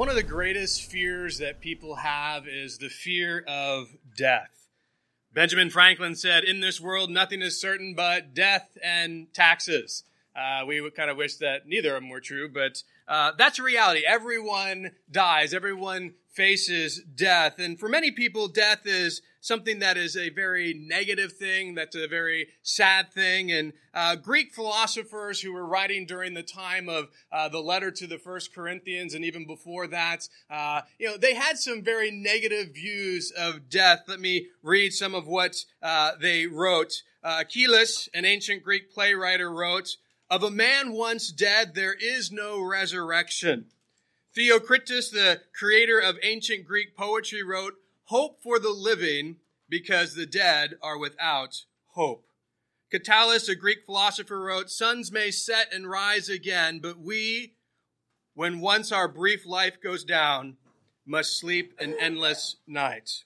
One of the greatest fears that people have is the fear of death. Benjamin Franklin said, In this world, nothing is certain but death and taxes. Uh, we would kind of wish that neither of them were true, but uh, that's a reality. Everyone dies, everyone faces death. And for many people, death is something that is a very negative thing, that's a very sad thing. And uh, Greek philosophers who were writing during the time of uh, the letter to the First Corinthians and even before that, uh, you know, they had some very negative views of death. Let me read some of what uh, they wrote. Uh, Aeschylus, an ancient Greek playwright, wrote, Of a man once dead, there is no resurrection. Theocritus, the creator of ancient Greek poetry, wrote, Hope for the living because the dead are without hope. Catullus, a Greek philosopher, wrote, Suns may set and rise again, but we, when once our brief life goes down, must sleep an endless night.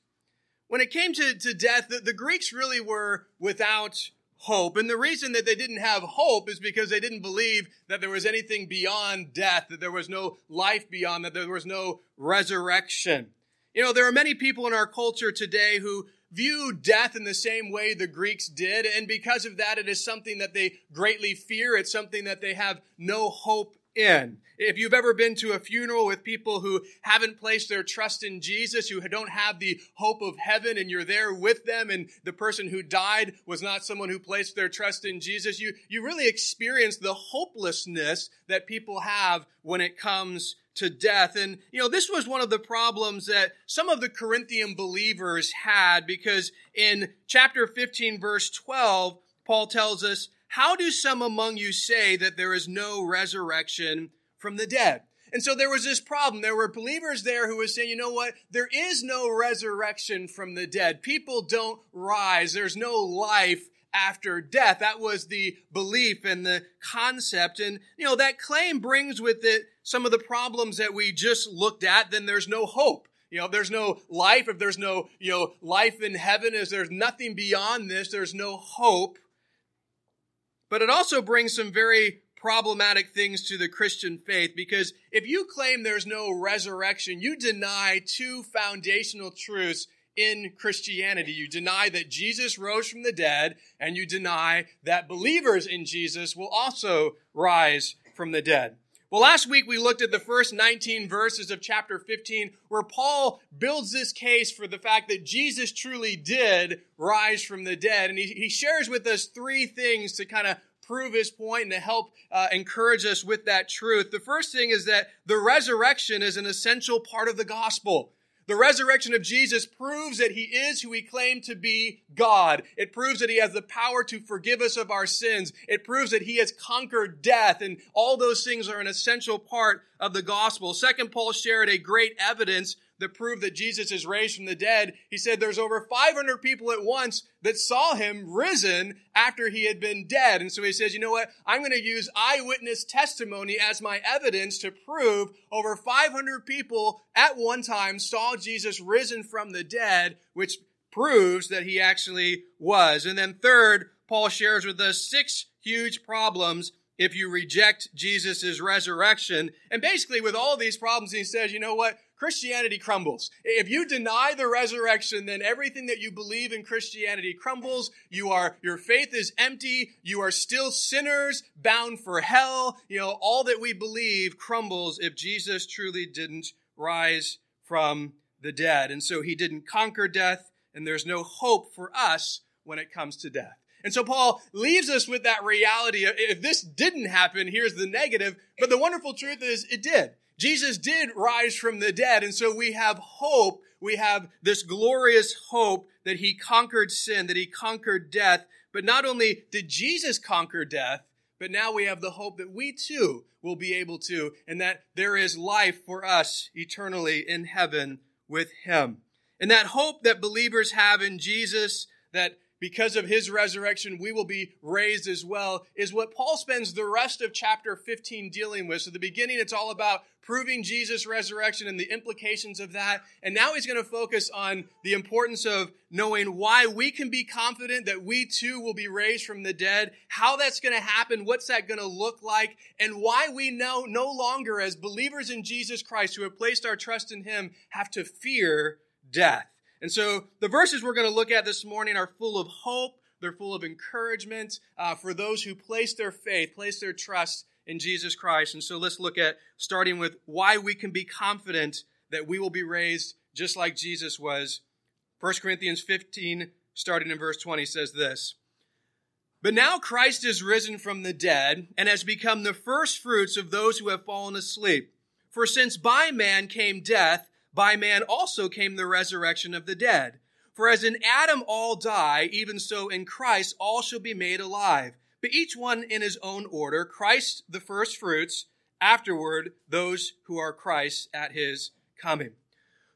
When it came to, to death, the, the Greeks really were without hope. And the reason that they didn't have hope is because they didn't believe that there was anything beyond death, that there was no life beyond, that there was no resurrection. You know, there are many people in our culture today who view death in the same way the Greeks did, and because of that, it is something that they greatly fear. It's something that they have no hope in. If you've ever been to a funeral with people who haven't placed their trust in Jesus, who don't have the hope of heaven, and you're there with them, and the person who died was not someone who placed their trust in Jesus, you, you really experience the hopelessness that people have when it comes to death. And, you know, this was one of the problems that some of the Corinthian believers had because in chapter 15, verse 12, Paul tells us, How do some among you say that there is no resurrection from the dead? And so there was this problem. There were believers there who was saying, you know what? There is no resurrection from the dead. People don't rise. There's no life after death. That was the belief and the concept. And, you know, that claim brings with it some of the problems that we just looked at. Then there's no hope. You know, if there's no life, if there's no, you know, life in heaven, if there's nothing beyond this, there's no hope. But it also brings some very problematic things to the Christian faith because if you claim there's no resurrection, you deny two foundational truths in Christianity. You deny that Jesus rose from the dead, and you deny that believers in Jesus will also rise from the dead. Well, last week we looked at the first 19 verses of chapter 15 where Paul builds this case for the fact that Jesus truly did rise from the dead. And he, he shares with us three things to kind of prove his point and to help uh, encourage us with that truth. The first thing is that the resurrection is an essential part of the gospel. The resurrection of Jesus proves that he is who he claimed to be God. It proves that he has the power to forgive us of our sins. It proves that he has conquered death. And all those things are an essential part of the gospel. Second, Paul shared a great evidence that prove that Jesus is raised from the dead. He said there's over 500 people at once that saw him risen after he had been dead. And so he says, you know what? I'm going to use eyewitness testimony as my evidence to prove over 500 people at one time saw Jesus risen from the dead, which proves that he actually was. And then third, Paul shares with us six huge problems if you reject Jesus' resurrection. And basically, with all these problems, he says, you know what? Christianity crumbles. If you deny the resurrection, then everything that you believe in Christianity crumbles. You are, your faith is empty. You are still sinners bound for hell. You know, all that we believe crumbles if Jesus truly didn't rise from the dead. And so he didn't conquer death, and there's no hope for us when it comes to death. And so Paul leaves us with that reality. If this didn't happen, here's the negative. But the wonderful truth is it did. Jesus did rise from the dead. And so we have hope. We have this glorious hope that he conquered sin, that he conquered death. But not only did Jesus conquer death, but now we have the hope that we too will be able to, and that there is life for us eternally in heaven with Him. And that hope that believers have in Jesus, that because of his resurrection, we will be raised as well, is what Paul spends the rest of chapter 15 dealing with. So, the beginning, it's all about proving Jesus' resurrection and the implications of that. And now he's going to focus on the importance of knowing why we can be confident that we too will be raised from the dead, how that's going to happen, what's that going to look like, and why we know no longer, as believers in Jesus Christ who have placed our trust in him, have to fear death. And so the verses we're going to look at this morning are full of hope. They're full of encouragement uh, for those who place their faith, place their trust in Jesus Christ. And so let's look at starting with why we can be confident that we will be raised just like Jesus was. 1 Corinthians 15, starting in verse 20, says this. But now Christ is risen from the dead and has become the first fruits of those who have fallen asleep. For since by man came death, by man also came the resurrection of the dead. For as in Adam all die, even so in Christ all shall be made alive. But each one in his own order, Christ the first fruits, afterward those who are Christ at his coming.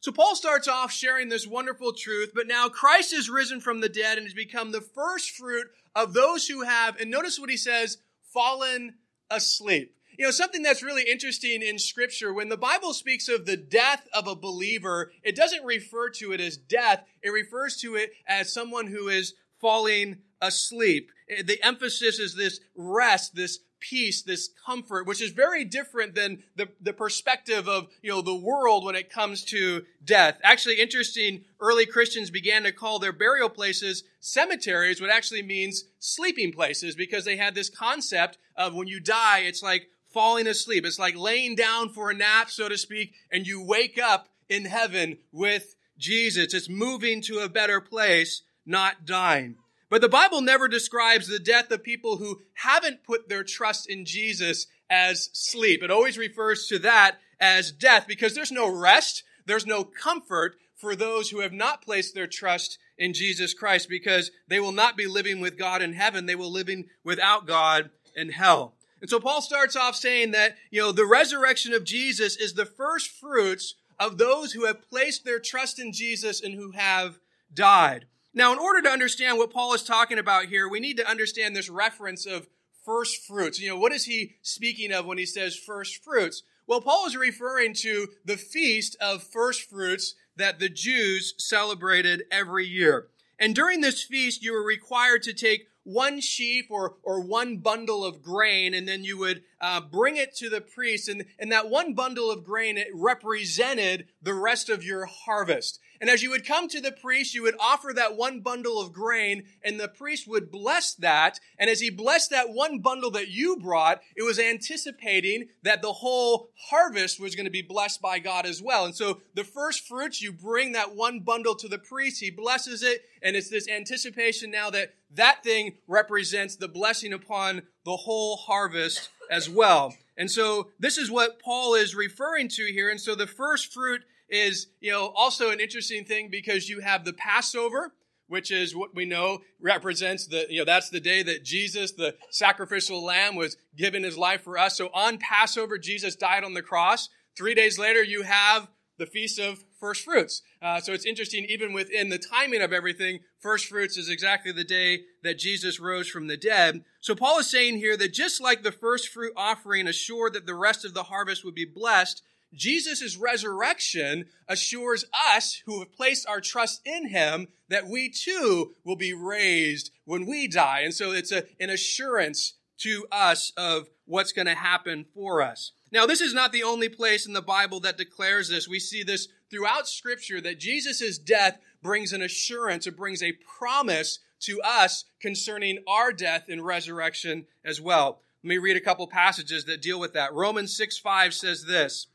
So Paul starts off sharing this wonderful truth, but now Christ is risen from the dead and has become the first fruit of those who have, and notice what he says, fallen asleep. You know, something that's really interesting in scripture, when the Bible speaks of the death of a believer, it doesn't refer to it as death. It refers to it as someone who is falling asleep. Eh, the emphasis is this rest, this peace, this comfort, which is very different than the, the perspective of, you know, the world when it comes to death. Actually, interesting, early Christians began to call their burial places cemeteries, what actually means sleeping places, because they had this concept of when you die, it's like falling asleep. It's like laying down for a nap, so to speak, and you wake up in heaven with Jesus. It's moving to a better place, not dying. But the Bible never describes the death of people who haven't put their trust in Jesus as sleep. It always refers to that as death because there's no rest, there's no comfort for those who have not placed their trust in Jesus Christ because they will not be living with God in heaven. They will living without God in hell. And so Paul starts off saying that, you know, the resurrection of Jesus is the first fruits of those who have placed their trust in Jesus and who have died. Now, in order to understand what Paul is talking about here, we need to understand this reference of first fruits. You know, what is he speaking of when he says first fruits? Well, Paul is referring to the feast of first fruits that the Jews celebrated every year. And during this feast, you were required to take one sheaf or, or one bundle of grain, and then you would uh, bring it to the priest. And, and that one bundle of grain, it represented the rest of your harvest. And as you would come to the priest, you would offer that one bundle of grain, and the priest would bless that. And as he blessed that one bundle that you brought, it was anticipating that the whole harvest was going to be blessed by God as well. And so the first fruits, you bring that one bundle to the priest, he blesses it, and it's this anticipation now that that thing represents the blessing upon the whole harvest as well. And so this is what Paul is referring to here. And so the first fruit is, you know, also an interesting thing because you have the Passover, which is what we know represents the, you know, that's the day that Jesus, the sacrificial lamb, was given his life for us. So on Passover, Jesus died on the cross. Three days later, you have the Feast of First Fruits. Uh, so it's interesting, even within the timing of everything, First Fruits is exactly the day that Jesus rose from the dead. So Paul is saying here that just like the first fruit offering assured that the rest of the harvest would be blessed, Jesus' resurrection assures us who have placed our trust in him that we too will be raised when we die. And so it's a, an assurance to us of what's going to happen for us. Now, this is not the only place in the Bible that declares this. We see this throughout Scripture that Jesus' death brings an assurance, it brings a promise to us concerning our death and resurrection as well. Let me read a couple passages that deal with that. Romans 6 5 says this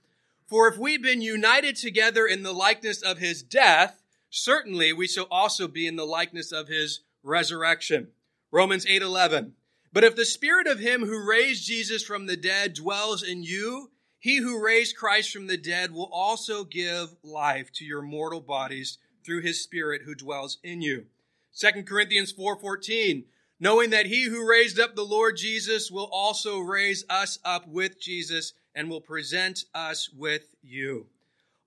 For if we've been united together in the likeness of his death, certainly we shall also be in the likeness of his resurrection. Romans 8 11. But if the spirit of him who raised Jesus from the dead dwells in you, he who raised Christ from the dead will also give life to your mortal bodies through his spirit who dwells in you. 2 Corinthians 4:14 knowing that he who raised up the Lord Jesus will also raise us up with Jesus and will present us with you.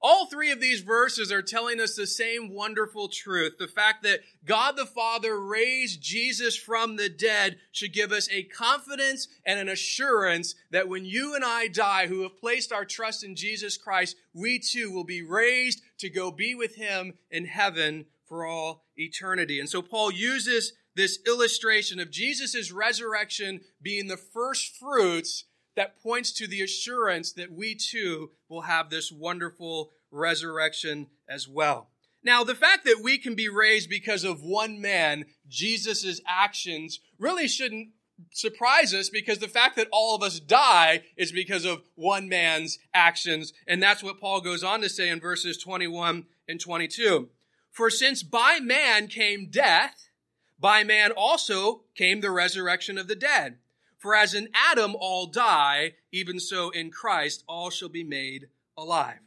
All three of these verses are telling us the same wonderful truth. The fact that God the Father raised Jesus from the dead should give us a confidence and an assurance that when you and I die, who have placed our trust in Jesus Christ, we too will be raised to go be with Him in heaven for all eternity. And so Paul uses this illustration of Jesus' resurrection being the first fruits that points to the assurance that we too will have this wonderful resurrection as well. Now, the fact that we can be raised because of one man, Jesus' actions, really shouldn't surprise us because the fact that all of us die is because of one man's actions. And that's what Paul goes on to say in verses 21 and 22. For since by man came death, by man also came the resurrection of the dead. For as in Adam all die, even so in Christ all shall be made alive.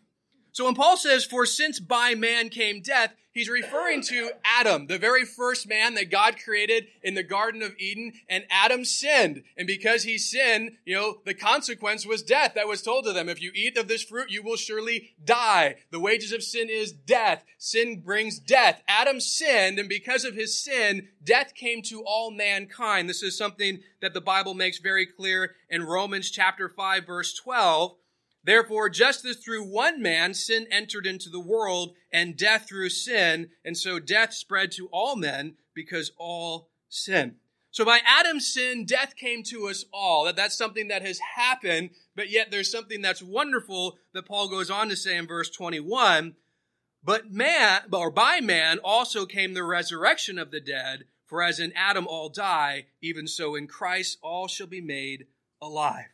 So when Paul says, for since by man came death, he's referring to Adam, the very first man that God created in the Garden of Eden, and Adam sinned. And because he sinned, you know, the consequence was death that was told to them. If you eat of this fruit, you will surely die. The wages of sin is death. Sin brings death. Adam sinned, and because of his sin, death came to all mankind. This is something that the Bible makes very clear in Romans chapter 5 verse 12 Therefore, just as through one man sin entered into the world, and death through sin, and so death spread to all men because all sin. So by Adam's sin, death came to us all. That that's something that has happened, but yet there's something that's wonderful that Paul goes on to say in verse 21. But man, or by man also came the resurrection of the dead, for as in Adam all die, even so in Christ all shall be made alive.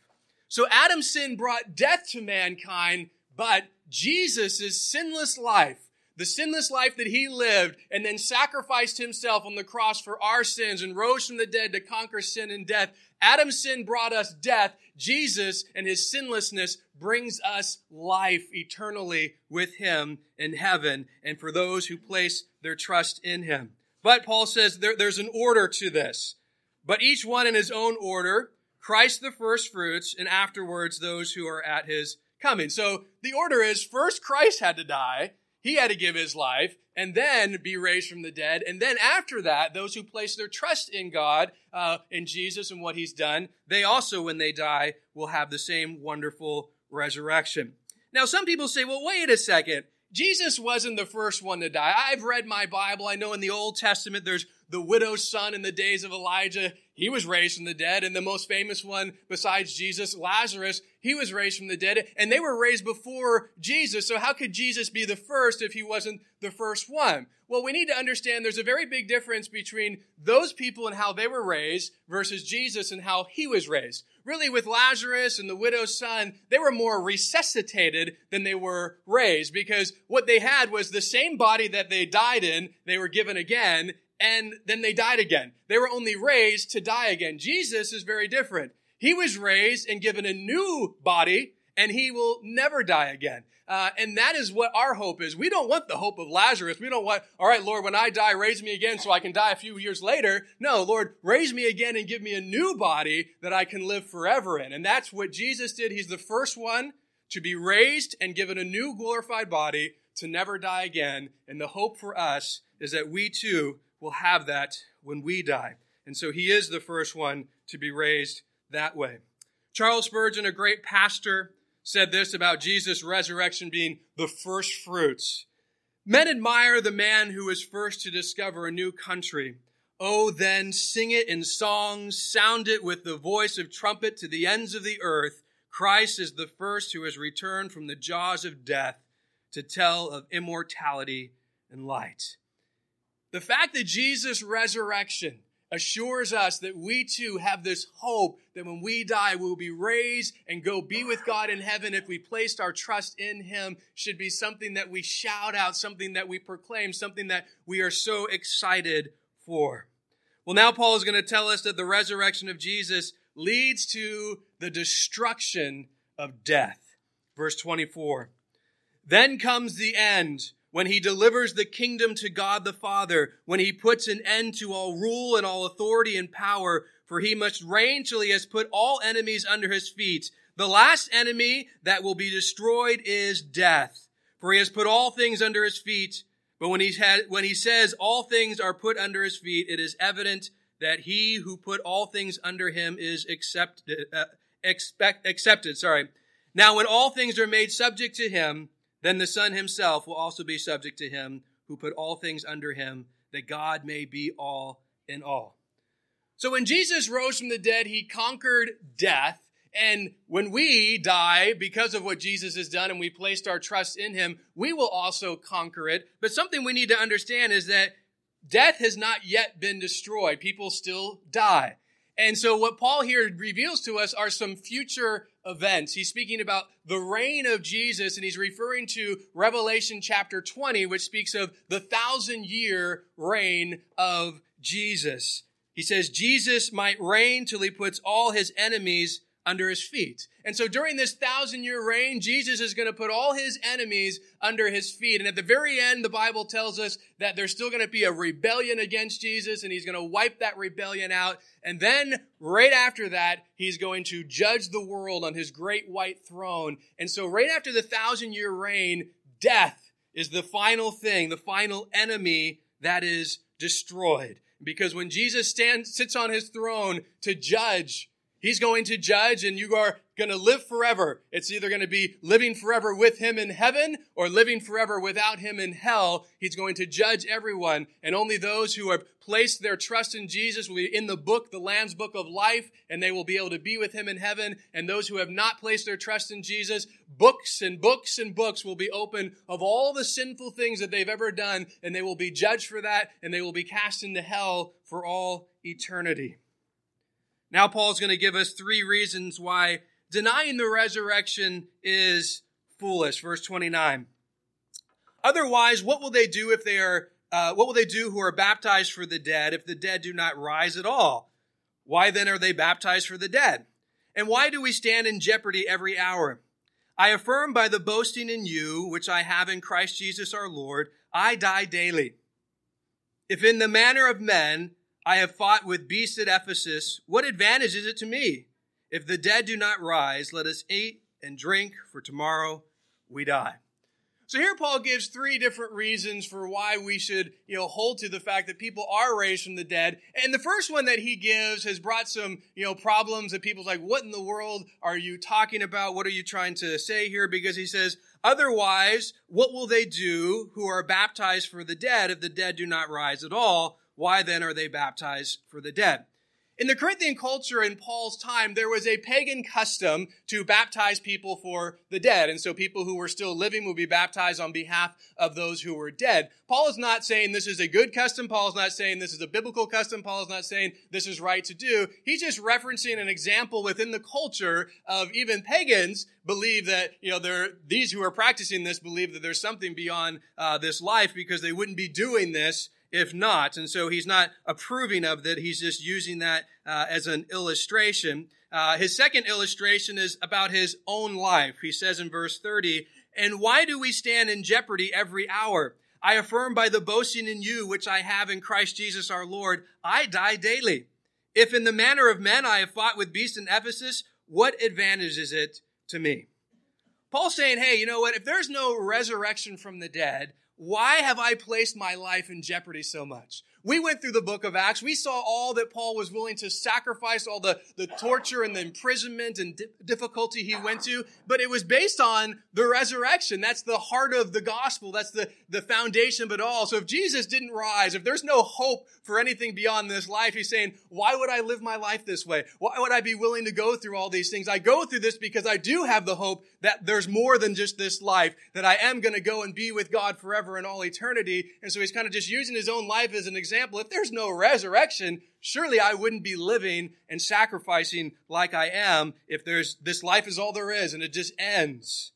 So Adam's sin brought death to mankind, but Jesus' sinless life, the sinless life that he lived and then sacrificed himself on the cross for our sins and rose from the dead to conquer sin and death. Adam's sin brought us death. Jesus and his sinlessness brings us life eternally with him in heaven and for those who place their trust in him. But Paul says there, there's an order to this. But each one in his own order. Christ the first fruits, and afterwards those who are at his coming. So the order is first Christ had to die, he had to give his life, and then be raised from the dead. And then after that, those who place their trust in God, uh, in Jesus and what he's done, they also, when they die, will have the same wonderful resurrection. Now, some people say, well, wait a second. Jesus wasn't the first one to die. I've read my Bible. I know in the Old Testament there's the widow's son in the days of Elijah. He was raised from the dead. And the most famous one besides Jesus, Lazarus, he was raised from the dead. And they were raised before Jesus. So how could Jesus be the first if he wasn't the first one? Well, we need to understand there's a very big difference between those people and how they were raised versus Jesus and how he was raised. Really, with Lazarus and the widow's son, they were more resuscitated than they were raised because what they had was the same body that they died in, they were given again, and then they died again. They were only raised to die again. Jesus is very different. He was raised and given a new body, and he will never die again. Uh, and that is what our hope is. We don't want the hope of Lazarus. We don't want, all right, Lord, when I die, raise me again so I can die a few years later. No, Lord, raise me again and give me a new body that I can live forever in. And that's what Jesus did. He's the first one to be raised and given a new glorified body to never die again. And the hope for us is that we too will have that when we die. And so he is the first one to be raised that way. Charles Spurgeon, a great pastor, said this about Jesus' resurrection being the first fruits. Men admire the man who is first to discover a new country. Oh, then sing it in songs, sound it with the voice of trumpet to the ends of the earth. Christ is the first who has returned from the jaws of death to tell of immortality and light. The fact that Jesus' resurrection assures us that we too have this hope that when we die, we will be raised and go be with God in heaven if we placed our trust in Him should be something that we shout out, something that we proclaim, something that we are so excited for. Well, now Paul is going to tell us that the resurrection of Jesus leads to the destruction of death. Verse 24. Then comes the end when he delivers the kingdom to God the Father, when he puts an end to all rule and all authority and power, for he must reign till he has put all enemies under his feet. The last enemy that will be destroyed is death, for he has put all things under his feet. But when he, had, when he says all things are put under his feet, it is evident that he who put all things under him is accepted, uh, expect, accepted. Sorry. Now, when all things are made subject to him, then the Son himself will also be subject to him who put all things under him, that God may be all in all. So when Jesus rose from the dead, he conquered death. And when we die because of what Jesus has done and we placed our trust in him, we will also conquer it. But something we need to understand is that death has not yet been destroyed. People still die. And so what Paul here reveals to us are some future events. He's speaking about the reign of Jesus and he's referring to Revelation chapter 20, which speaks of the thousand year reign of Jesus. He says Jesus might reign till he puts all his enemies under his feet. And so during this thousand year reign, Jesus is going to put all his enemies under his feet. And at the very end, the Bible tells us that there's still going to be a rebellion against Jesus and he's going to wipe that rebellion out. And then right after that, he's going to judge the world on his great white throne. And so right after the thousand year reign, death is the final thing, the final enemy that is destroyed. Because when Jesus stands, sits on his throne to judge He's going to judge and you are going to live forever. It's either going to be living forever with him in heaven or living forever without him in hell. He's going to judge everyone and only those who have placed their trust in Jesus will be in the book, the Lamb's book of life, and they will be able to be with him in heaven. And those who have not placed their trust in Jesus, books and books and books will be open of all the sinful things that they've ever done and they will be judged for that and they will be cast into hell for all eternity. Now, Paul's going to give us three reasons why denying the resurrection is foolish. Verse 29. Otherwise, what will they do if they are, uh, what will they do who are baptized for the dead if the dead do not rise at all? Why then are they baptized for the dead? And why do we stand in jeopardy every hour? I affirm by the boasting in you, which I have in Christ Jesus our Lord, I die daily. If in the manner of men, I have fought with beasts at Ephesus. What advantage is it to me? If the dead do not rise, let us eat and drink, for tomorrow we die. So here Paul gives three different reasons for why we should, you know, hold to the fact that people are raised from the dead. And the first one that he gives has brought some, you know, problems that people's like, what in the world are you talking about? What are you trying to say here? Because he says, otherwise, what will they do who are baptized for the dead if the dead do not rise at all? Why then are they baptized for the dead? In the Corinthian culture in Paul's time, there was a pagan custom to baptize people for the dead. And so people who were still living would be baptized on behalf of those who were dead. Paul is not saying this is a good custom. Paul is not saying this is a biblical custom. Paul is not saying this is right to do. He's just referencing an example within the culture of even pagans believe that, you know, these who are practicing this believe that there's something beyond uh, this life because they wouldn't be doing this if not. And so he's not approving of that. He's just using that uh, as an illustration. Uh, his second illustration is about his own life. He says in verse 30, And why do we stand in jeopardy every hour? I affirm by the boasting in you, which I have in Christ Jesus our Lord, I die daily. If in the manner of men I have fought with beasts in Ephesus, what advantage is it to me? Paul's saying, hey, you know what? If there's no resurrection from the dead, why have I placed my life in jeopardy so much? We went through the book of Acts. We saw all that Paul was willing to sacrifice, all the, the torture and the imprisonment and di- difficulty he went to, but it was based on the resurrection. That's the heart of the gospel. That's the, the foundation of it all. So if Jesus didn't rise, if there's no hope for anything beyond this life, he's saying, why would I live my life this way? Why would I be willing to go through all these things? I go through this because I do have the hope that there's more than just this life, that I am going to go and be with God forever in all eternity. And so he's kind of just using his own life as an example example, if there's no resurrection, surely I wouldn't be living and sacrificing like I am if there's this life is all there is and it just ends.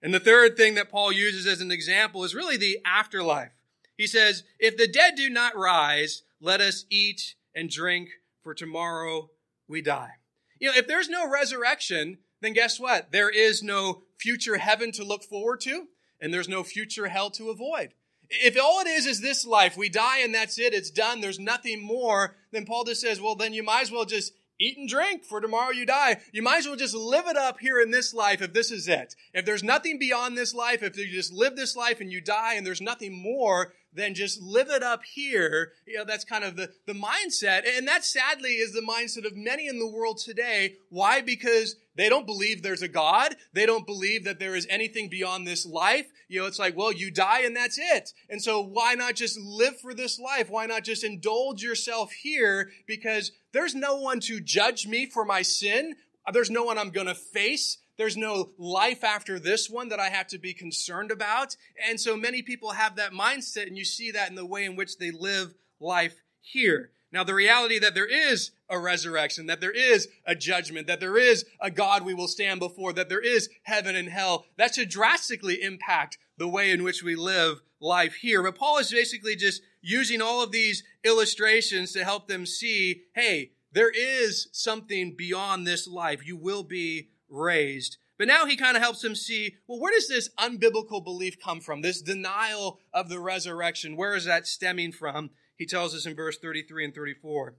And the third thing that Paul uses as an example is really the afterlife. He says, if the dead do not rise, let us eat and drink for tomorrow we die. You know, if there's no resurrection, then guess what? There is no future heaven to look forward to. and there's no future hell to avoid. If all it is is this life, we die and that's it, it's done, there's nothing more, then Paul just says, well, then you might as well just eat and drink for tomorrow you die. You might as well just live it up here in this life if this is it. If there's nothing beyond this life, if you just live this life and you die and there's nothing more, then just live it up here. You know, that's kind of the, the mindset. And that sadly is the mindset of many in the world today. Why? Because they don't believe there's a God. They don't believe that there is anything beyond this life. You know, it's like, well, you die and that's it. And so why not just live for this life? Why not just indulge yourself here? Because there's no one to judge me for my sin. There's no one I'm going to face. There's no life after this one that I have to be concerned about. And so many people have that mindset, and you see that in the way in which they live life here. Now, the reality that there is a resurrection, that there is a judgment, that there is a God we will stand before, that there is heaven and hell, that should drastically impact the way in which we live life here. But Paul is basically just using all of these illustrations to help them see, hey, there is something beyond this life. You will be raised. But now he kind of helps them see, well, where does this unbiblical belief come from? This denial of the resurrection, where is that stemming from? He tells us in verse 33 and 34.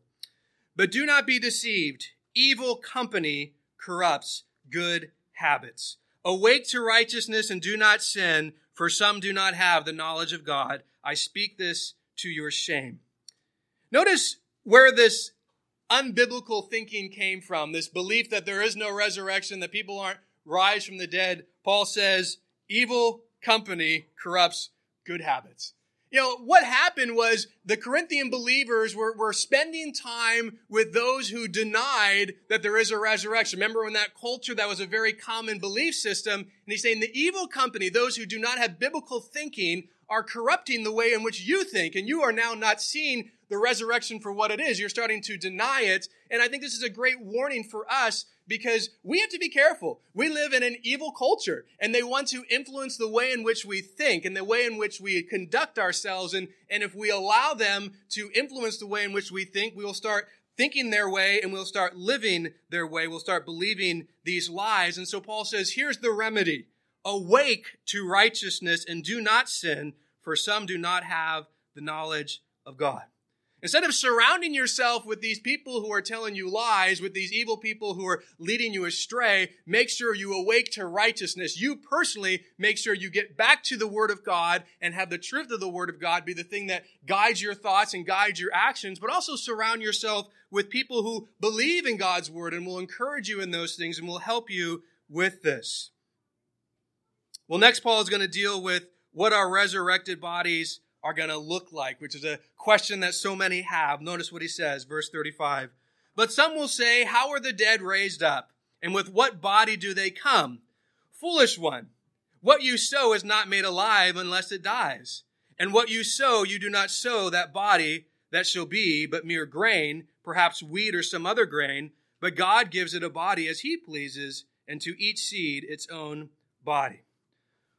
But do not be deceived. Evil company corrupts good habits. Awake to righteousness and do not sin, for some do not have the knowledge of God. I speak this to your shame. Notice where this unbiblical thinking came from, this belief that there is no resurrection, that people aren't rise from the dead. Paul says, evil company corrupts good habits. You know, what happened was the Corinthian believers were, were spending time with those who denied that there is a resurrection. Remember when that culture, that was a very common belief system. And he's saying the evil company, those who do not have biblical thinking, are corrupting the way in which you think. And you are now not seeing the resurrection for what it is. You're starting to deny it. And I think this is a great warning for us because we have to be careful. We live in an evil culture and they want to influence the way in which we think and the way in which we conduct ourselves. And, and if we allow them to influence the way in which we think, we will start thinking their way and we'll start living their way. We'll start believing these lies. And so Paul says, here's the remedy. Awake to righteousness and do not sin, for some do not have the knowledge of God. Instead of surrounding yourself with these people who are telling you lies, with these evil people who are leading you astray, make sure you awake to righteousness. You personally make sure you get back to the Word of God and have the truth of the Word of God be the thing that guides your thoughts and guides your actions, but also surround yourself with people who believe in God's Word and will encourage you in those things and will help you with this. Well, next, Paul is going to deal with what our resurrected bodies are going to look like, which is a question that so many have. Notice what he says, verse 35. But some will say, How are the dead raised up? And with what body do they come? Foolish one. What you sow is not made alive unless it dies. And what you sow, you do not sow that body that shall be, but mere grain, perhaps wheat or some other grain. But God gives it a body as he pleases, and to each seed its own body.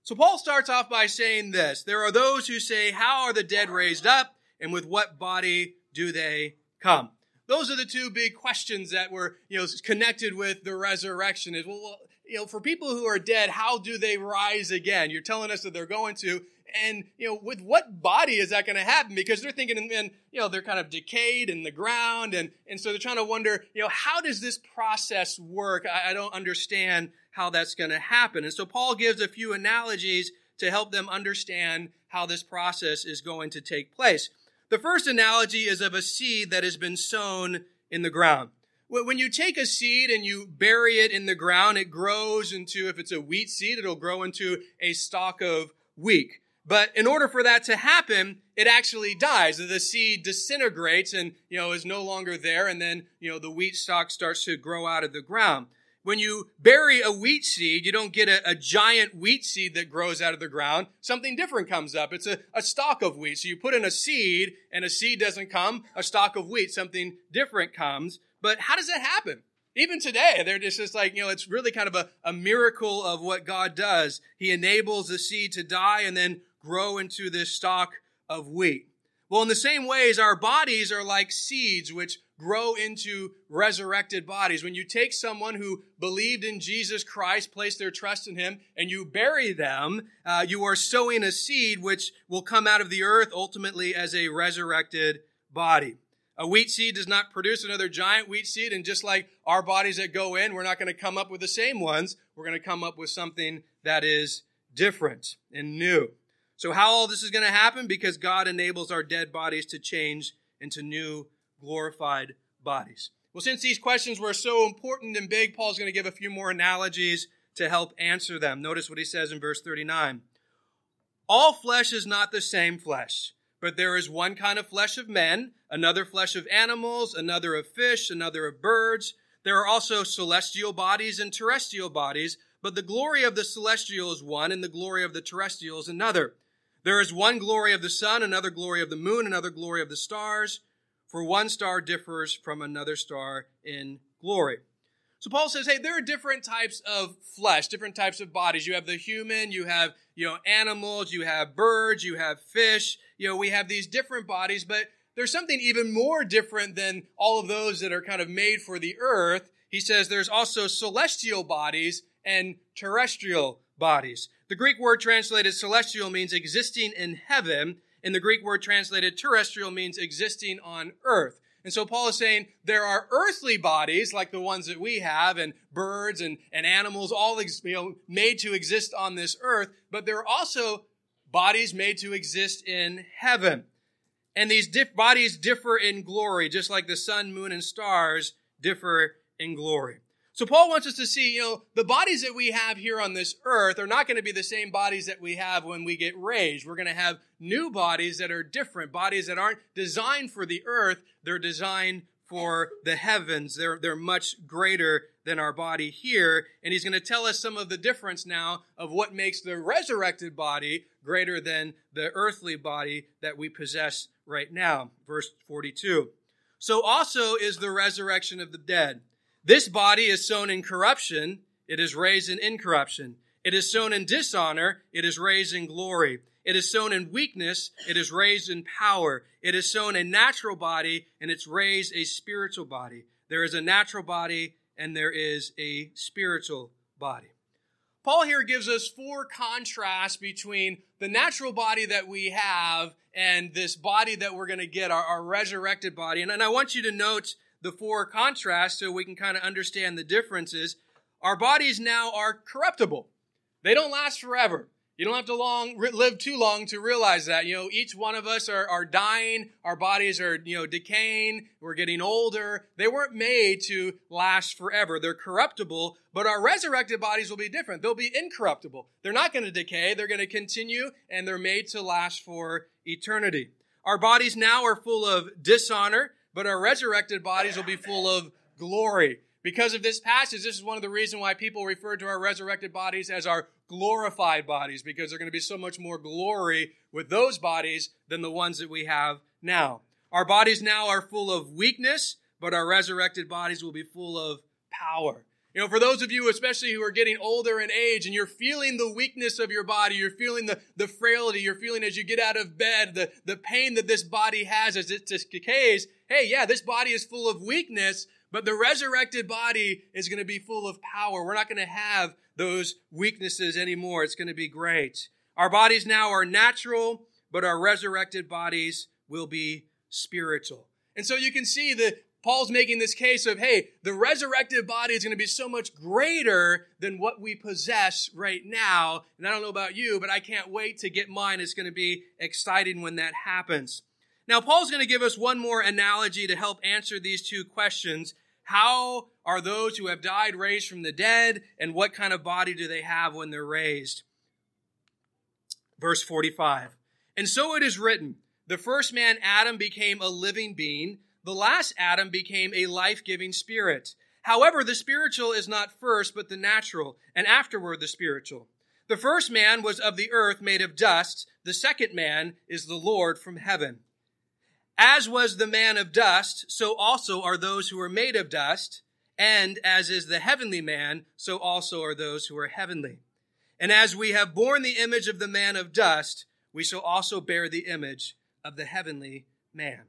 So Paul starts off by saying this There are those who say, How are the dead raised up? And with what body do they come? Those are the two big questions that were, you know, connected with the resurrection. Is well, you know, for people who are dead, how do they rise again? You're telling us that they're going to, and you know, with what body is that going to happen? Because they're thinking, and you know, they're kind of decayed in the ground, and and so they're trying to wonder, you know, how does this process work? I, I don't understand how that's going to happen. And so Paul gives a few analogies to help them understand how this process is going to take place. The first analogy is of a seed that has been sown in the ground. When you take a seed and you bury it in the ground, it grows into, if it's a wheat seed, it'll grow into a stalk of wheat. But in order for that to happen, it actually dies. The seed disintegrates and, you know, is no longer there. And then, you know, the wheat stalk starts to grow out of the ground when you bury a wheat seed, you don't get a, a, giant wheat seed that grows out of the ground. Something different comes up. It's a, a stalk of wheat. So you put in a seed and a seed doesn't come, a stalk of wheat, something different comes. But how does that happen? Even today, they're just, just like, you know, it's really kind of a, a miracle of what God does. He enables the seed to die and then grow into this stalk of wheat. Well, in the same ways, our bodies are like seeds which grow into resurrected bodies. When you take someone who believed in Jesus Christ, placed their trust in Him, and you bury them, uh, you are sowing a seed which will come out of the earth ultimately as a resurrected body. A wheat seed does not produce another giant wheat seed, and just like our bodies that go in, we're not going to come up with the same ones. We're going to come up with something that is different and new. So, how all this is going to happen? Because God enables our dead bodies to change into new glorified bodies. Well, since these questions were so important and big, Paul's going to give a few more analogies to help answer them. Notice what he says in verse 39 All flesh is not the same flesh, but there is one kind of flesh of men, another flesh of animals, another of fish, another of birds. There are also celestial bodies and terrestrial bodies, but the glory of the celestial is one, and the glory of the terrestrial is another. There is one glory of the sun, another glory of the moon, another glory of the stars, for one star differs from another star in glory. So Paul says, hey, there are different types of flesh, different types of bodies. You have the human, you have, you know, animals, you have birds, you have fish. You know, we have these different bodies, but there's something even more different than all of those that are kind of made for the earth. He says there's also celestial bodies and terrestrial bodies. The Greek word translated celestial means existing in heaven, and the Greek word translated terrestrial means existing on earth. And so Paul is saying there are earthly bodies like the ones that we have, and birds and, and animals, all you know, made to exist on this earth, but there are also bodies made to exist in heaven. And these bodies differ in glory, just like the sun, moon, and stars differ in glory. So Paul wants us to see, you know, the bodies that we have here on this earth are not going to be the same bodies that we have when we get raised. We're going to have new bodies that are different, bodies that aren't designed for the earth. They're designed for the heavens. They're, they're much greater than our body here. And he's going to tell us some of the difference now of what makes the resurrected body greater than the earthly body that we possess right now. Verse 42. So also is the resurrection of the dead. This body is sown in corruption, it is raised in incorruption. It is sown in dishonor, it is raised in glory. It is sown in weakness, it is raised in power. It is sown a natural body, and it's raised a spiritual body. There is a natural body, and there is a spiritual body. Paul here gives us four contrasts between the natural body that we have and this body that we're going to get, our, our resurrected body. And, and I want you to note the four contrasts so we can kind of understand the differences. Our bodies now are corruptible. They don't last forever. You don't have to long live too long to realize that. You know, each one of us are, are dying. Our bodies are, you know, decaying. We're getting older. They weren't made to last forever. They're corruptible, but our resurrected bodies will be different. They'll be incorruptible. They're not going to decay. They're going to continue and they're made to last for eternity. Our bodies now are full of dishonor but our resurrected bodies will be full of glory. Because of this passage, this is one of the reasons why people refer to our resurrected bodies as our glorified bodies, because there's going to be so much more glory with those bodies than the ones that we have now. Our bodies now are full of weakness, but our resurrected bodies will be full of power. You know, for those of you, especially who are getting older in age and you're feeling the weakness of your body, you're feeling the, the frailty, you're feeling as you get out of bed, the, the pain that this body has as it decays. Hey, yeah, this body is full of weakness, but the resurrected body is going to be full of power. We're not going to have those weaknesses anymore. It's going to be great. Our bodies now are natural, but our resurrected bodies will be spiritual. And so you can see the, Paul's making this case of, hey, the resurrected body is going to be so much greater than what we possess right now. And I don't know about you, but I can't wait to get mine. It's going to be exciting when that happens. Now, Paul's going to give us one more analogy to help answer these two questions. How are those who have died raised from the dead, and what kind of body do they have when they're raised? Verse 45. And so it is written, the first man, Adam, became a living being the last Adam became a life giving spirit. However, the spiritual is not first, but the natural, and afterward the spiritual. The first man was of the earth, made of dust. The second man is the Lord from heaven. As was the man of dust, so also are those who are made of dust. And as is the heavenly man, so also are those who are heavenly. And as we have borne the image of the man of dust, we shall also bear the image of the heavenly man.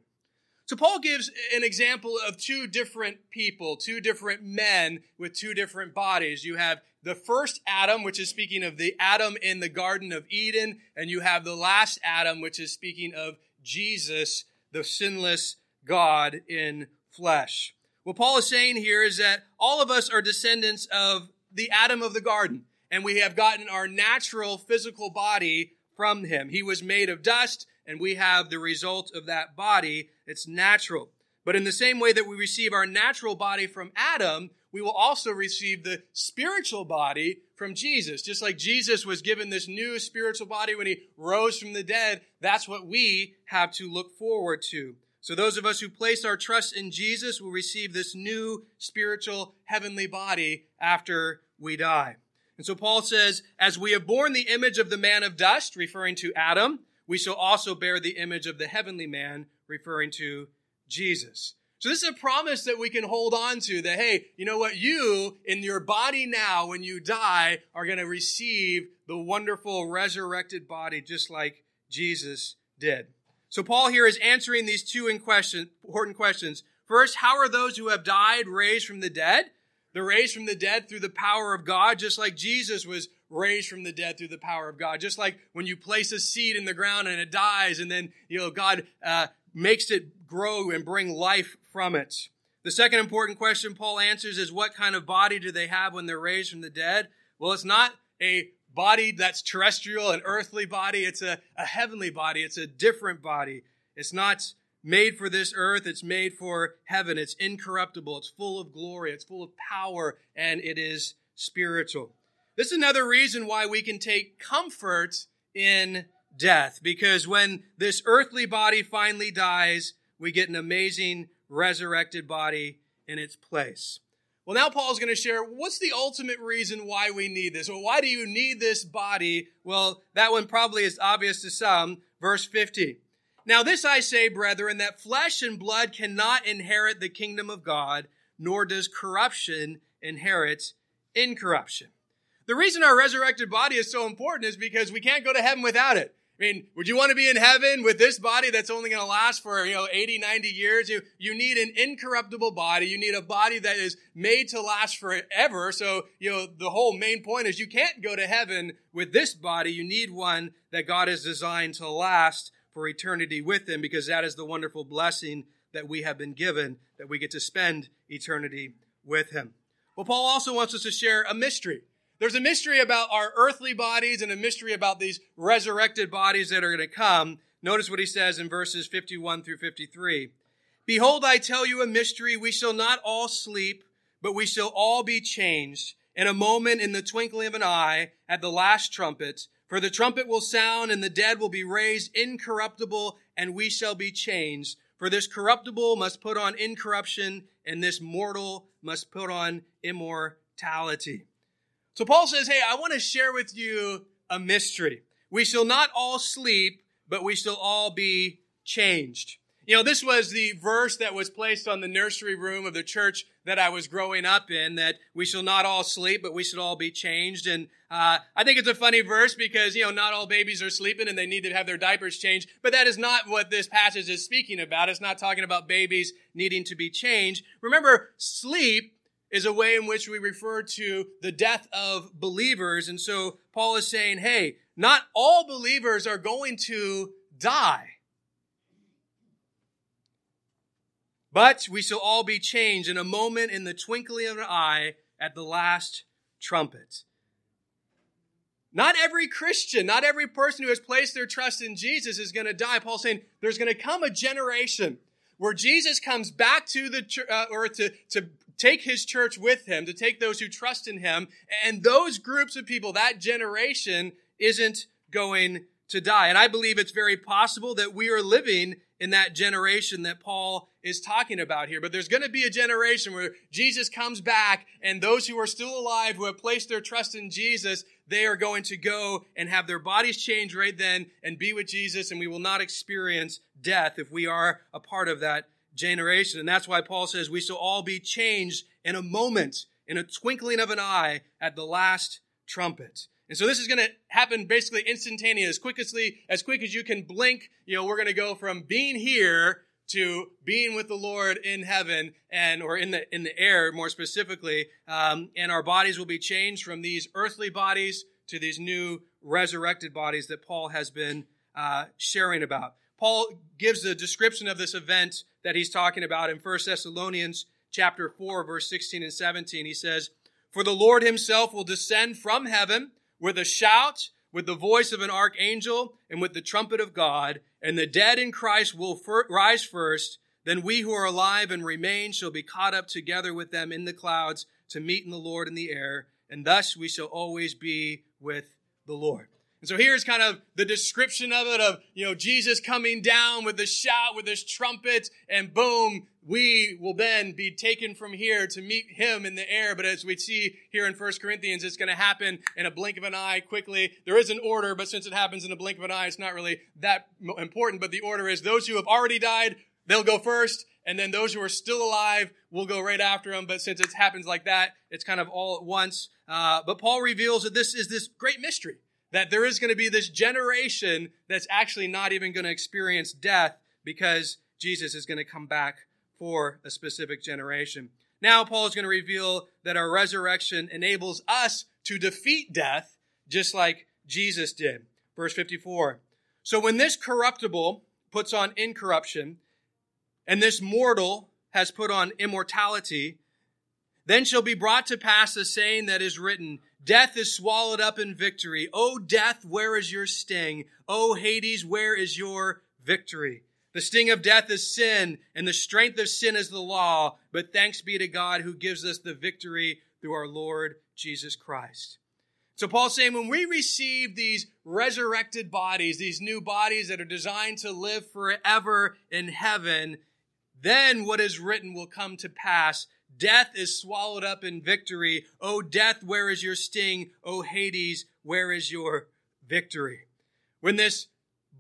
So Paul gives an example of two different people, two different men with two different bodies. You have the first Adam, which is speaking of the Adam in the Garden of Eden, and you have the last Adam, which is speaking of Jesus, the sinless God in flesh. What Paul is saying here is that all of us are descendants of the Adam of the garden, and we have gotten our natural physical body from him. He was made of dust, and we have the result of that body. It's natural. But in the same way that we receive our natural body from Adam, we will also receive the spiritual body from Jesus. Just like Jesus was given this new spiritual body when he rose from the dead, that's what we have to look forward to. So those of us who place our trust in Jesus will receive this new spiritual heavenly body after we die. And so Paul says, as we have borne the image of the man of dust, referring to Adam, we shall also bear the image of the heavenly man, referring to Jesus. So this is a promise that we can hold on to that, hey, you know what? You, in your body now, when you die, are going to receive the wonderful resurrected body just like Jesus did. So Paul here is answering these two important questions. First, how are those who have died raised from the dead? They're raised from the dead through the power of God, just like Jesus was raised from the dead through the power of God. Just like when you place a seed in the ground and it dies, and then you know God uh, makes it grow and bring life from it. The second important question Paul answers is what kind of body do they have when they're raised from the dead? Well, it's not a body that's terrestrial, an earthly body. It's a, a heavenly body. It's a different body. It's not made for this earth. It's made for heaven. It's incorruptible. It's full of glory. It's full of power, and it is spiritual. This is another reason why we can take comfort in death, because when this earthly body finally dies, we get an amazing resurrected body in its place. Well, now Paul's going to share what's the ultimate reason why we need this? Well, why do you need this body? Well, that one probably is obvious to some. Verse 50. Now, this I say, brethren, that flesh and blood cannot inherit the kingdom of God, nor does corruption inherit incorruption. The reason our resurrected body is so important is because we can't go to heaven without it. I mean, would you want to be in heaven with this body that's only going to last for, you know, 80, 90 years? You, you need an incorruptible body. You need a body that is made to last forever. So, you know, the whole main point is you can't go to heaven with this body. You need one that God has designed to last for eternity with Him because that is the wonderful blessing that we have been given, that we get to spend eternity with Him. Well, Paul also wants us to share a mystery. There's a mystery about our earthly bodies and a mystery about these resurrected bodies that are going to come. Notice what he says in verses 51 through 53. Behold, I tell you a mystery. We shall not all sleep, but we shall all be changed in a moment, in the twinkling of an eye, at the last trumpet. For the trumpet will sound, and the dead will be raised incorruptible, and we shall be changed. For this corruptible must put on incorruption, and this mortal must put on immortality. So Paul says, Hey, I want to share with you a mystery. We shall not all sleep, but we shall all be changed. You know, this was the verse that was placed on the nursery room of the church that I was growing up in that we shall not all sleep, but we should all be changed. And uh, I think it's a funny verse because, you know, not all babies are sleeping and they need to have their diapers changed. But that is not what this passage is speaking about. It's not talking about babies needing to be changed. Remember, sleep is a way in which we refer to the death of believers. And so Paul is saying, hey, not all believers are going to die. But we shall all be changed in a moment, in the twinkling of an eye, at the last trumpet. Not every Christian, not every person who has placed their trust in Jesus is going to die. Paul's saying there's going to come a generation where Jesus comes back to the uh, or to to take his church with him, to take those who trust in him. And those groups of people, that generation, isn't going to die. And I believe it's very possible that we are living in that generation that Paul is talking about here. But there's going to be a generation where Jesus comes back and those who are still alive, who have placed their trust in Jesus, they are going to go and have their bodies changed right then and be with Jesus. And we will not experience death if we are a part of that generation. And that's why Paul says we shall all be changed in a moment, in a twinkling of an eye at the last trumpet. And so this is going to happen basically instantaneous, as quickly as quick as you can blink. You know, we're going to go from being here to being with the Lord in heaven and or in the in the air more specifically, um, and our bodies will be changed from these earthly bodies to these new resurrected bodies that Paul has been uh, sharing about. Paul gives a description of this event that he's talking about in 1 Thessalonians chapter 4 verse 16 and 17. He says, "For the Lord himself will descend from heaven with a shout, with the voice of an archangel, and with the trumpet of God, and the dead in Christ will fir- rise first. Then we who are alive and remain shall be caught up together with them in the clouds to meet in the Lord in the air, and thus we shall always be with the Lord. And so here's kind of the description of it of, you know, Jesus coming down with the shout, with his trumpet, and boom, we will then be taken from here to meet him in the air. But as we see here in 1 Corinthians, it's going to happen in a blink of an eye quickly. There is an order, but since it happens in a blink of an eye, it's not really that important. But the order is those who have already died, they'll go first. And then those who are still alive will go right after them. But since it happens like that, it's kind of all at once. Uh, but Paul reveals that this is this great mystery that there is going to be this generation that's actually not even going to experience death because Jesus is going to come back for a specific generation. Now, Paul is going to reveal that our resurrection enables us to defeat death just like Jesus did. Verse 54. So when this corruptible puts on incorruption, and this mortal has put on immortality, then shall be brought to pass the saying that is written, Death is swallowed up in victory. O death, where is your sting? O Hades, where is your victory? The sting of death is sin, and the strength of sin is the law. But thanks be to God who gives us the victory through our Lord Jesus Christ. So Paul's saying when we receive these resurrected bodies, these new bodies that are designed to live forever in heaven, then what is written will come to pass Death is swallowed up in victory. O death, where is your sting? O Hades, where is your victory? When this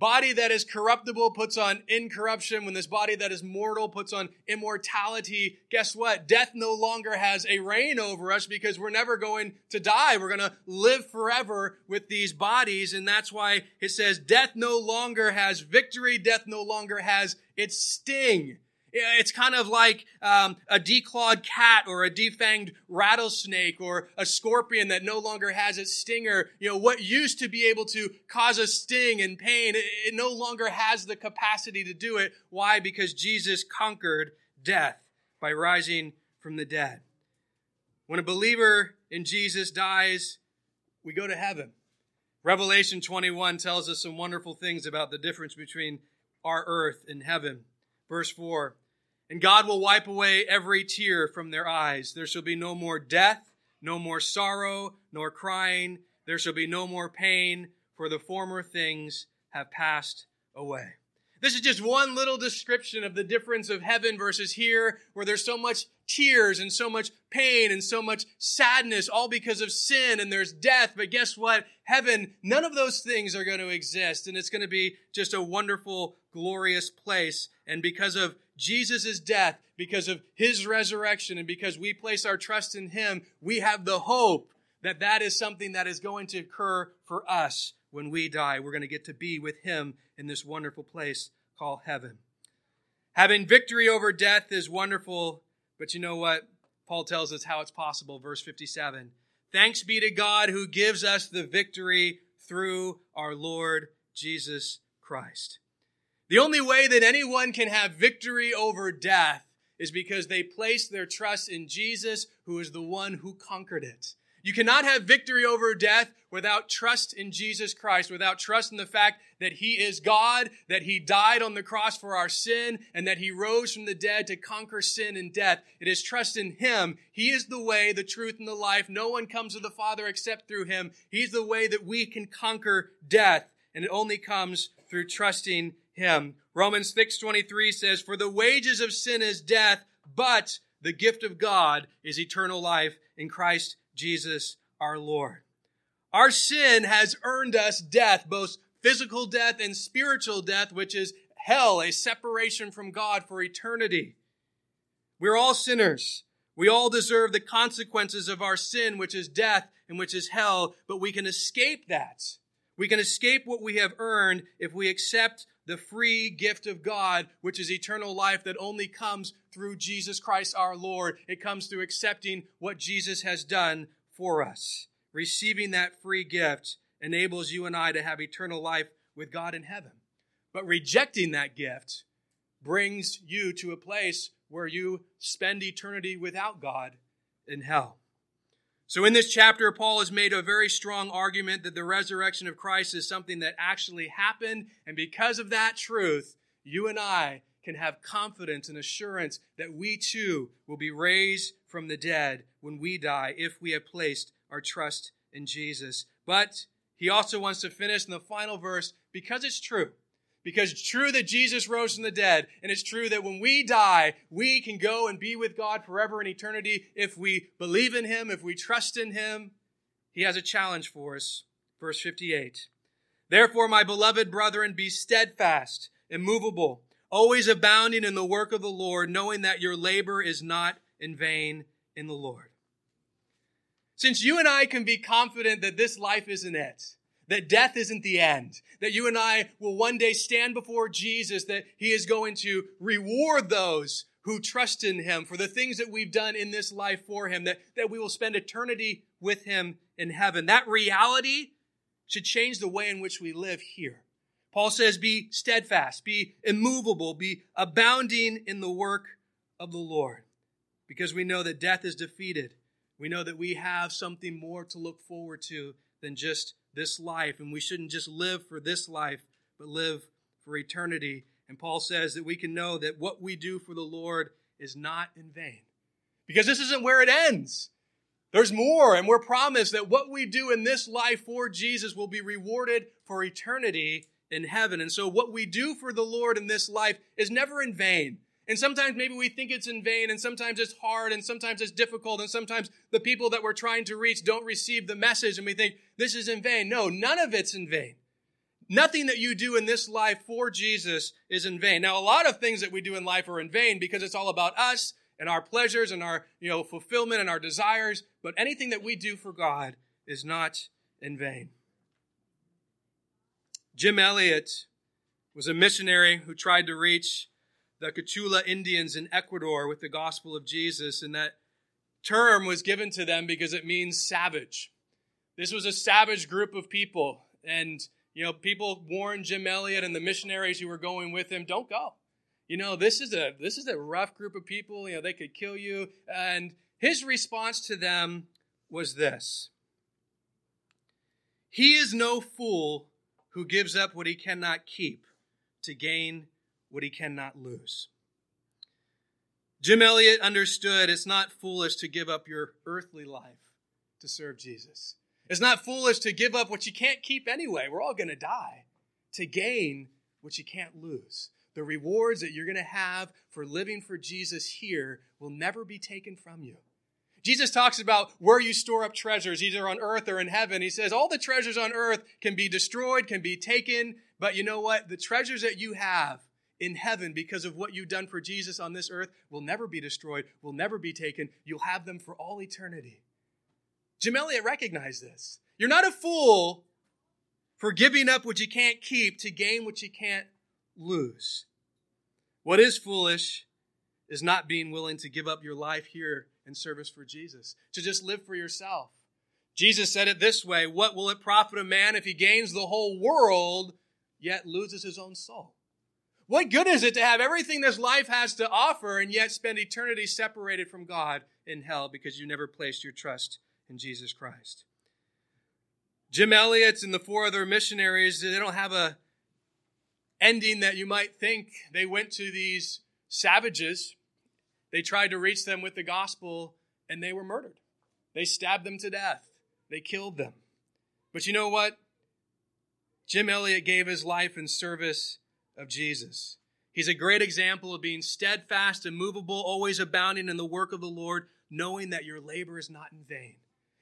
body that is corruptible puts on incorruption, when this body that is mortal puts on immortality, guess what? Death no longer has a reign over us because we're never going to die. We're going to live forever with these bodies. And that's why it says death no longer has victory. Death no longer has its sting. It's kind of like um, a declawed cat or a defanged rattlesnake or a scorpion that no longer has its stinger. You know, what used to be able to cause a sting and pain, it, it no longer has the capacity to do it. Why? Because Jesus conquered death by rising from the dead. When a believer in Jesus dies, we go to heaven. Revelation 21 tells us some wonderful things about the difference between our earth and heaven. Verse 4 and God will wipe away every tear from their eyes. There shall be no more death, no more sorrow, nor crying. There shall be no more pain, for the former things have passed away. This is just one little description of the difference of heaven versus here, where there's so much tears and so much pain and so much sadness, all because of sin and there's death. But guess what? Heaven, none of those things are going to exist. And it's going to be just a wonderful, glorious place. And because of Jesus' death, because of his resurrection, and because we place our trust in him, we have the hope that that is something that is going to occur for us when we die. We're going to get to be with him in this wonderful place called heaven. Having victory over death is wonderful, but you know what? Paul tells us how it's possible. Verse 57 Thanks be to God who gives us the victory through our Lord Jesus Christ. The only way that anyone can have victory over death is because they place their trust in Jesus, who is the one who conquered it. You cannot have victory over death without trust in Jesus Christ, without trust in the fact that He is God, that He died on the cross for our sin, and that He rose from the dead to conquer sin and death. It is trust in Him. He is the way, the truth, and the life. No one comes to the Father except through Him. He's the way that we can conquer death, and it only comes through trusting him. Romans 6:23 says, "For the wages of sin is death, but the gift of God is eternal life in Christ Jesus our Lord." Our sin has earned us death, both physical death and spiritual death, which is hell, a separation from God for eternity. We're all sinners. We all deserve the consequences of our sin, which is death and which is hell, but we can escape that. We can escape what we have earned if we accept the free gift of God, which is eternal life that only comes through Jesus Christ our Lord. It comes through accepting what Jesus has done for us. Receiving that free gift enables you and I to have eternal life with God in heaven. But rejecting that gift brings you to a place where you spend eternity without God in hell. So, in this chapter, Paul has made a very strong argument that the resurrection of Christ is something that actually happened. And because of that truth, you and I can have confidence and assurance that we too will be raised from the dead when we die if we have placed our trust in Jesus. But he also wants to finish in the final verse because it's true. Because it's true that Jesus rose from the dead, and it's true that when we die, we can go and be with God forever in eternity if we believe in Him, if we trust in Him. He has a challenge for us. Verse 58. Therefore, my beloved brethren, be steadfast, immovable, always abounding in the work of the Lord, knowing that your labor is not in vain in the Lord. Since you and I can be confident that this life isn't it, that death isn't the end, that you and I will one day stand before Jesus, that he is going to reward those who trust in him for the things that we've done in this life for him, that, that we will spend eternity with him in heaven. That reality should change the way in which we live here. Paul says, be steadfast, be immovable, be abounding in the work of the Lord. Because we know that death is defeated. We know that we have something more to look forward to than just this life, and we shouldn't just live for this life, but live for eternity. And Paul says that we can know that what we do for the Lord is not in vain. Because this isn't where it ends. There's more, and we're promised that what we do in this life for Jesus will be rewarded for eternity in heaven. And so, what we do for the Lord in this life is never in vain. And sometimes maybe we think it's in vain, and sometimes it's hard, and sometimes it's difficult, and sometimes the people that we're trying to reach don't receive the message, and we think this is in vain. No, none of it's in vain. Nothing that you do in this life for Jesus is in vain. Now, a lot of things that we do in life are in vain because it's all about us and our pleasures and our you know fulfillment and our desires. But anything that we do for God is not in vain. Jim Elliot was a missionary who tried to reach the Quechua Indians in Ecuador with the gospel of Jesus, and that term was given to them because it means savage. This was a savage group of people, and you know, people warned Jim Elliot and the missionaries who were going with him, "Don't go." You know, this is a this is a rough group of people. You know, they could kill you. And his response to them was this: He is no fool who gives up what he cannot keep to gain what he cannot lose. Jim Elliot understood it's not foolish to give up your earthly life to serve Jesus. It's not foolish to give up what you can't keep anyway. We're all going to die to gain what you can't lose. The rewards that you're going to have for living for Jesus here will never be taken from you. Jesus talks about where you store up treasures, either on earth or in heaven. He says all the treasures on earth can be destroyed, can be taken, but you know what? The treasures that you have in heaven because of what you've done for Jesus on this earth will never be destroyed, will never be taken. You'll have them for all eternity. Jim Elliot recognized this. You're not a fool for giving up what you can't keep to gain what you can't lose. What is foolish is not being willing to give up your life here in service for Jesus, to just live for yourself. Jesus said it this way What will it profit a man if he gains the whole world yet loses his own soul? What good is it to have everything this life has to offer and yet spend eternity separated from God in hell because you never placed your trust in Jesus Christ? Jim Elliot's and the four other missionaries, they don't have a ending that you might think. They went to these savages. They tried to reach them with the gospel and they were murdered. They stabbed them to death. They killed them. But you know what? Jim Elliot gave his life in service of Jesus. He's a great example of being steadfast, immovable, always abounding in the work of the Lord, knowing that your labor is not in vain.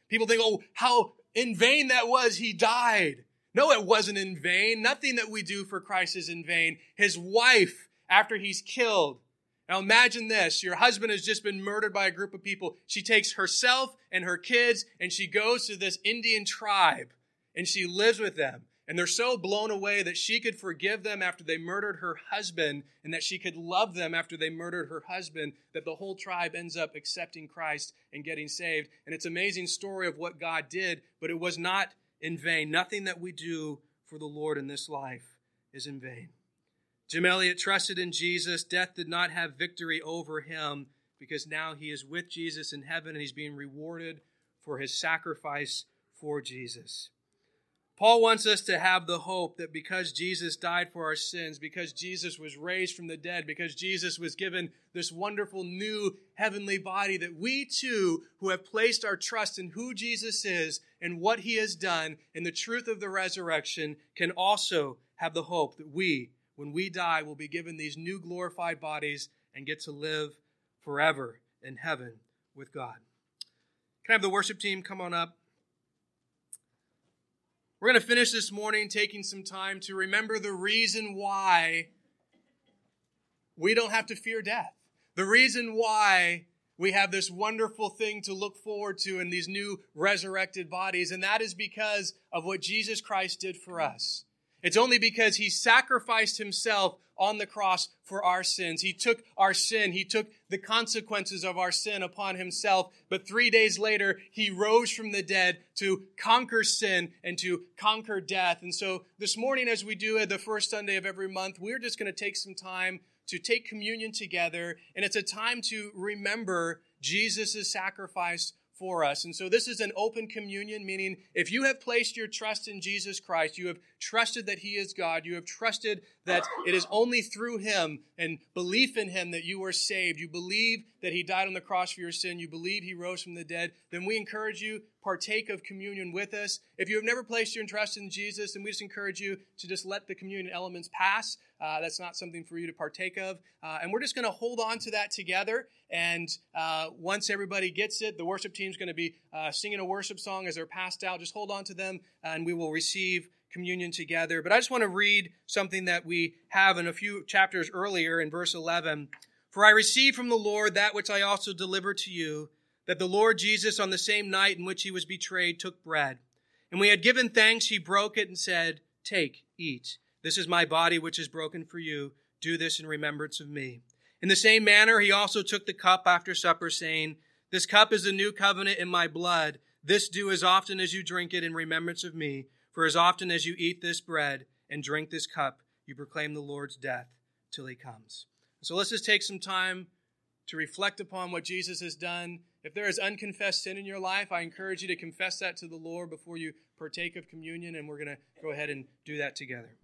People think, oh, how in vain that was. He died. No, it wasn't in vain. Nothing that we do for Christ is in vain. His wife, after he's killed, Now imagine this. Your husband has just been murdered by a group of people. She takes herself and her kids and she goes to this Indian tribe and she lives with them. And they're so blown away that she could forgive them after they murdered her husband and that she could love them after they murdered her husband, that the whole tribe ends up accepting Christ and getting saved. And it's an amazing story of what God did, but it was not in vain. Nothing that we do for the Lord in this life is in vain. Jim Elliot trusted in Jesus. Death did not have victory over him because now he is with Jesus in heaven and he's being rewarded for his sacrifice for Jesus. Paul wants us to have the hope that because Jesus died for our sins, because Jesus was raised from the dead, because Jesus was given this wonderful new heavenly body, that we too, who have placed our trust in who Jesus is and what he has done and the truth of the resurrection, can also have the hope that we, when we die, will be given these new glorified bodies and get to live forever in heaven with God. Can I have the worship team come on up? We're going to finish this morning taking some time to remember the reason why we don't have to fear death. The reason why we have this wonderful thing to look forward to in these new resurrected bodies, and that is because of what Jesus Christ did for us. It's only because he sacrificed himself on the cross for our sins. He took our sin. He took the consequences of our sin upon himself. But three days later, he rose from the dead to conquer sin and to conquer death. And so this morning, as we do the first Sunday of every month, we're just going to take some time to take communion together. And it's a time to remember Jesus' sacrifice for us. And so this is an open communion, meaning if you have placed your trust in Jesus Christ, you have trusted that He is God, you have trusted that it is only through Him and belief in Him that you are saved, you believe that He died on the cross for your sin, you believe He rose from the dead, then we encourage you, partake of communion with us. If you have never placed your trust in Jesus, then we just encourage you to just let the communion elements pass. Uh, that's not something for you to partake of. Uh, and we're just going to hold on to that together. And uh, once everybody gets it, the worship team is going to be uh, singing a worship song as they're passed out. Just hold on to them, and we will receive communion together. But I just want to read something that we have in a few chapters earlier in verse 11. For I received from the Lord that which I also delivered to you, that the Lord Jesus, on the same night in which he was betrayed, took bread. And he had given thanks, he broke it and said, Take, eat. This is my body which is broken for you. Do this in remembrance of me. In the same manner, he also took the cup after supper, saying, This cup is the new covenant in my blood. This do as often as you drink it in remembrance of me. For as often as you eat this bread and drink this cup, you proclaim the Lord's death till he comes. So let's just take some time to reflect upon what Jesus has done. If there is unconfessed sin in your life, I encourage you to confess that to the Lord before you partake of communion, and we're going to go ahead and do that together.